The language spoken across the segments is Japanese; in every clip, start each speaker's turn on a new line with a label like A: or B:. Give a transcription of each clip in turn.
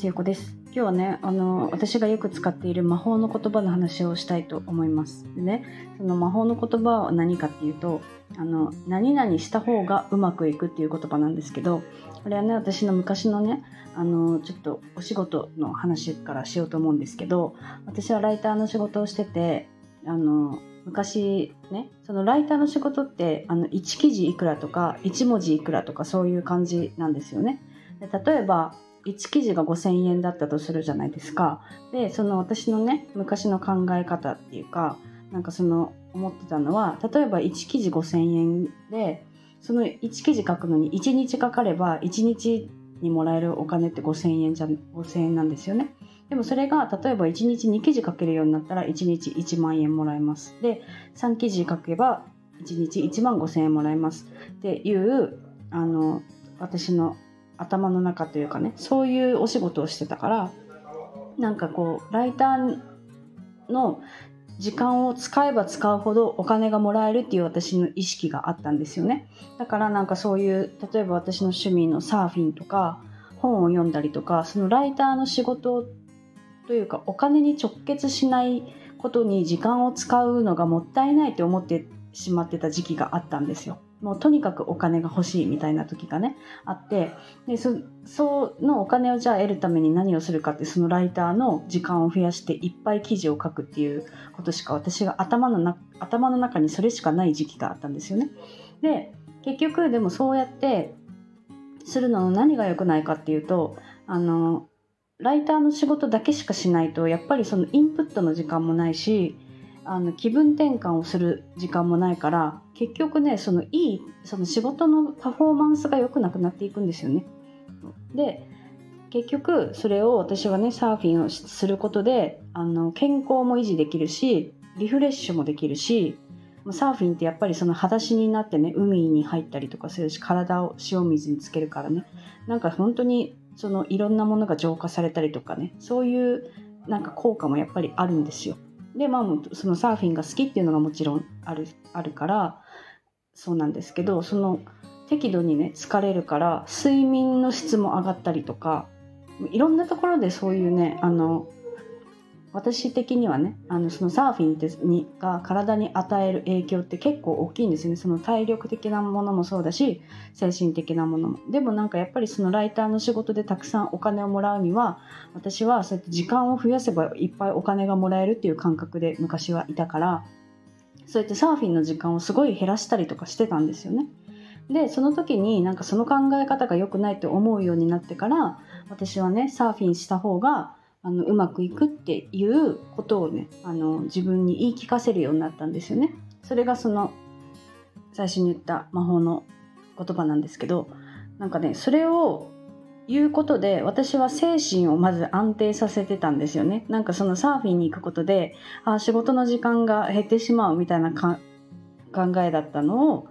A: ますよこです。今日はねあの私がよく使っている魔法の言葉の話をしたいと思います。でねその魔法の言葉は何かっていうとあの何々した方がうまくいくっていう言葉なんですけどこれはね私の昔のねあのちょっとお仕事の話からしようと思うんですけど私はライターの仕事をしててあの昔ねそのライターの仕事ってあの1記事いくらとか1文字いくらとかそういう感じなんですよね。で例えば1記事が5000円だったとするじゃないですか。でその私のね昔の考え方っていうかなんかその思ってたのは例えば1記事5000円でその1記事書くのに1日かかれば1日にもらえるお金って5000円じゃ5000円なんですよね。でもそれが例えば1日2記事書けるようになったら1日1万円もらえます。で3記事書けば1日1万5000円もらえますっていうあの私の頭の中というかねそういうお仕事をしてたからなんかこうライターの時間を使えば使うほどお金がもらえるっていう私の意識があったんですよね。だからなんかそういう例えば私の趣味のサーフィンとか本を読んだりとかそのライターの仕事というかお金に直結しないことに時間を使うのがもったいないって思ってしまってた時期があったんですよ。もうとにかくお金が欲しいみたいな時がねあってでそそのお金をじゃあ得るために何をするかってそのライターの時間を増やしていっぱい記事を書くっていうことしか私が頭のな頭の中にそれしかない時期があったんですよね。で結局でもそうやってするのの何が良くないかっていうとあのライターの仕事だけしかしないとやっぱりそのインプットの時間もないしあの気分転換をする時間もないから結局ねそのいいその仕事のパフォーマンスが良くなくなっていくんですよね。で結局それを私はねサーフィンをすることであの健康も維持できるしリフレッシュもできるしサーフィンってやっぱりその裸足になってね海に入ったりとかするし体を塩水につけるからねなんか本当にそのいろんなものが浄化されたりとかねそういうなんか効果もやっぱりあるんですよ。でまあそのサーフィンが好きっていうのがもちろんあるあるからそうなんですけどその適度にね疲れるから睡眠の質も上がったりとかいろんなところでそういうねあの私的にはねあのそのサーフィンってにが体に与える影響って結構大きいんですよね。その体力的なものもそうだし精神的なものも。でもなんかやっぱりそのライターの仕事でたくさんお金をもらうには私はそうやって時間を増やせばいっぱいお金がもらえるっていう感覚で昔はいたからそうやってサーフィンの時間をすごい減らしたりとかしてたんですよね。でその時になんかその考え方が良くないって思うようになってから私はねサーフィンした方があのうまくいくっていうことをねあの自分に言い聞かせるようになったんですよね。それがその最初に言った魔法の言葉なんですけどなんかねそれを言うことで私は精神をまず安定させてたんですよね。なんかそのサーフィンに行くことであ仕事の時間が減ってしまうみたいな考えだったのを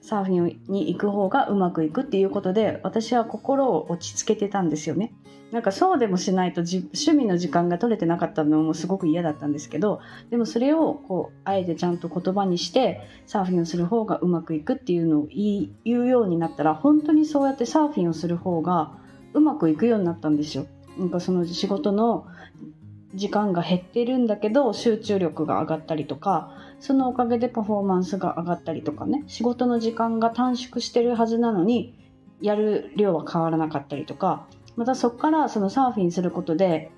A: サーフィンに行く方がうまくいくっていうことで私は心を落ち着けてたんですよね。なんかそうでもしないと趣味の時間が取れてなかったのもすごく嫌だったんですけどでもそれをこうあえてちゃんと言葉にしてサーフィンをする方がうまくいくっていうのを言うようになったら本当にそうやってサーフィンをする方がうまくいくようになったんですよ。なんかその仕事の時間が減ってるんだけど集中力が上がったりとかそのおかげでパフォーマンスが上がったりとかね仕事の時間が短縮してるはずなのにやる量は変わらなかったりとかまたそこからそのサーフィンすることで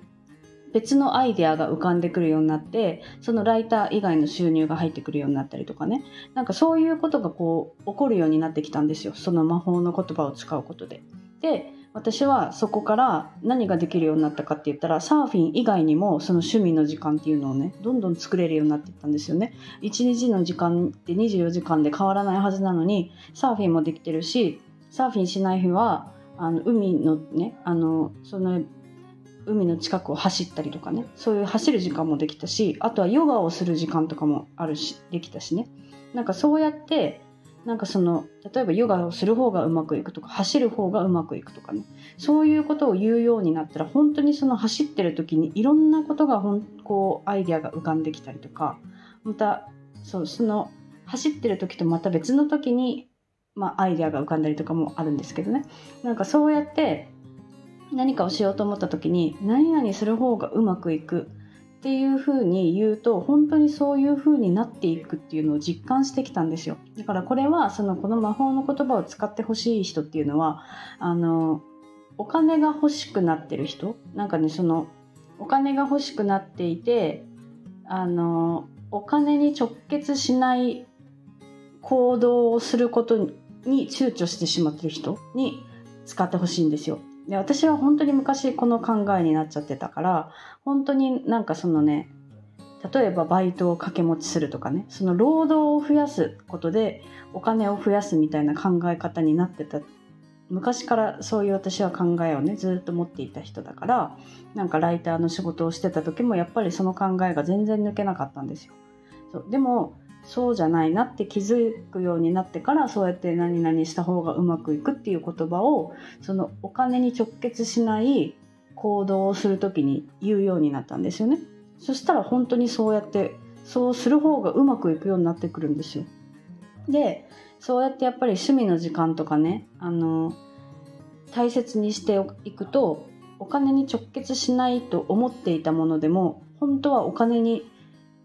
A: 別のアイデアが浮かんでくるようになってそのライター以外の収入が入ってくるようになったりとかねなんかそういうことがこう起こるようになってきたんですよその魔法の言葉を使うことで。で私はそこから何ができるようになったかって言ったらサーフィン以外にもその趣味の時間っていうのをねどんどん作れるようになっていったんですよね。1日の時間って24時間で変わらないはずなのにサーフィンもできてるしサーフィンしない日はあの海のねあのその海の近くを走ったりとかねそういう走る時間もできたしあとはヨガをする時間とかもあるしできたしね。なんかそうやってなんかその例えばヨガをする方がうまくいくとか走る方がうまくいくとかね。そういうことを言うようになったら本当にその走ってる時にいろんなことがほんこうアイデアが浮かんできたりとかまたそうその走ってる時とまた別の時に、まあ、アイデアが浮かんだりとかもあるんですけどね。なんかそうやって何かをしようと思った時に何々する方がうまくいく。っていう風に言うと本当にそういう風になっていくっていうのを実感してきたんですよだからこれはそのこの魔法の言葉を使ってほしい人っていうのはあのお金が欲しくなってる人？なんかねそのお金が欲しくなっていてあのお金に直結しない行動をすることに躊躇してしまってる人に使ってほしいんですよ。で私は本当に昔この考えになっちゃってたから本当になんかそのね例えばバイトを掛け持ちするとかねその労働を増やすことでお金を増やすみたいな考え方になってた昔からそういう私は考えをねずっと持っていた人だからなんかライターの仕事をしてた時もやっぱりその考えが全然抜けなかったんですよ。そうでもそうじゃないなって気づくようになってからそうやって何々した方がうまくいくっていう言葉をそのお金に直結しない行動をする時に言うようになったんですよね。そしたら本当にそうやってそうする方がうまくいくようになってくるんですよ。でそうやってやっぱり趣味の時間とかねあの大切にしていくとお金に直結しないと思っていたものでも本当はお金に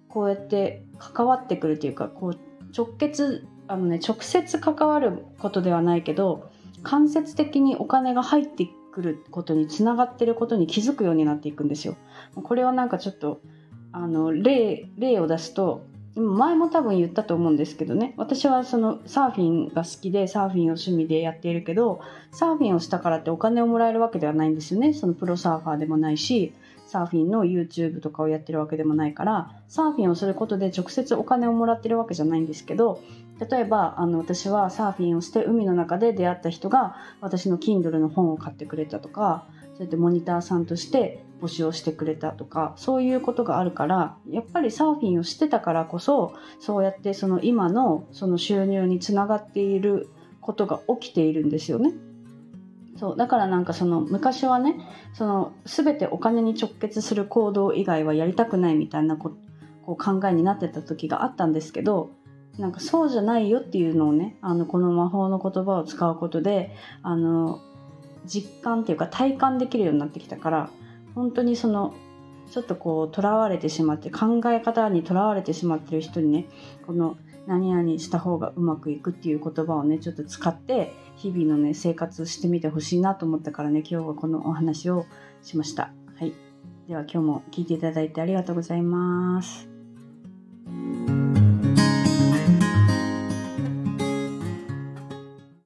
A: こうやって関わってくるというかこう直結あのね直接関わることではないけど間接的にお金が入ってくることにつながってることに気づくようになっていくんですよ。これはなんかちょっとあの例例を出すと前も多分言ったと思うんですけどね。私はそのサーフィンが好きでサーフィンを趣味でやっているけどサーフィンをしたからってお金をもらえるわけではないんですよね。そのプロサーファーでもないし。サーフィンの YouTube とかをやってるわけでもないからサーフィンをすることで直接お金をもらってるわけじゃないんですけど例えばあの私はサーフィンをして海の中で出会った人が私の Kindle の本を買ってくれたとかそうやってモニターさんとして募集をしてくれたとかそういうことがあるからやっぱりサーフィンをしてたからこそそうやってその今のその収入につながっていることが起きているんですよね。そうだからなんかその昔はねその全てお金に直結する行動以外はやりたくないみたいなここう考えになってた時があったんですけどなんかそうじゃないよっていうのをねあのこの魔法の言葉を使うことであの実感っていうか体感できるようになってきたから本当にそのちょっとこうとらわれてしまって考え方にとらわれてしまってる人にねこの何々した方がうまくいくっていう言葉をねちょっと使って日々のね生活してみてほしいなと思ったからね今日はこのお話をしました。はい。では今日も聞いていただいてありがとうございます。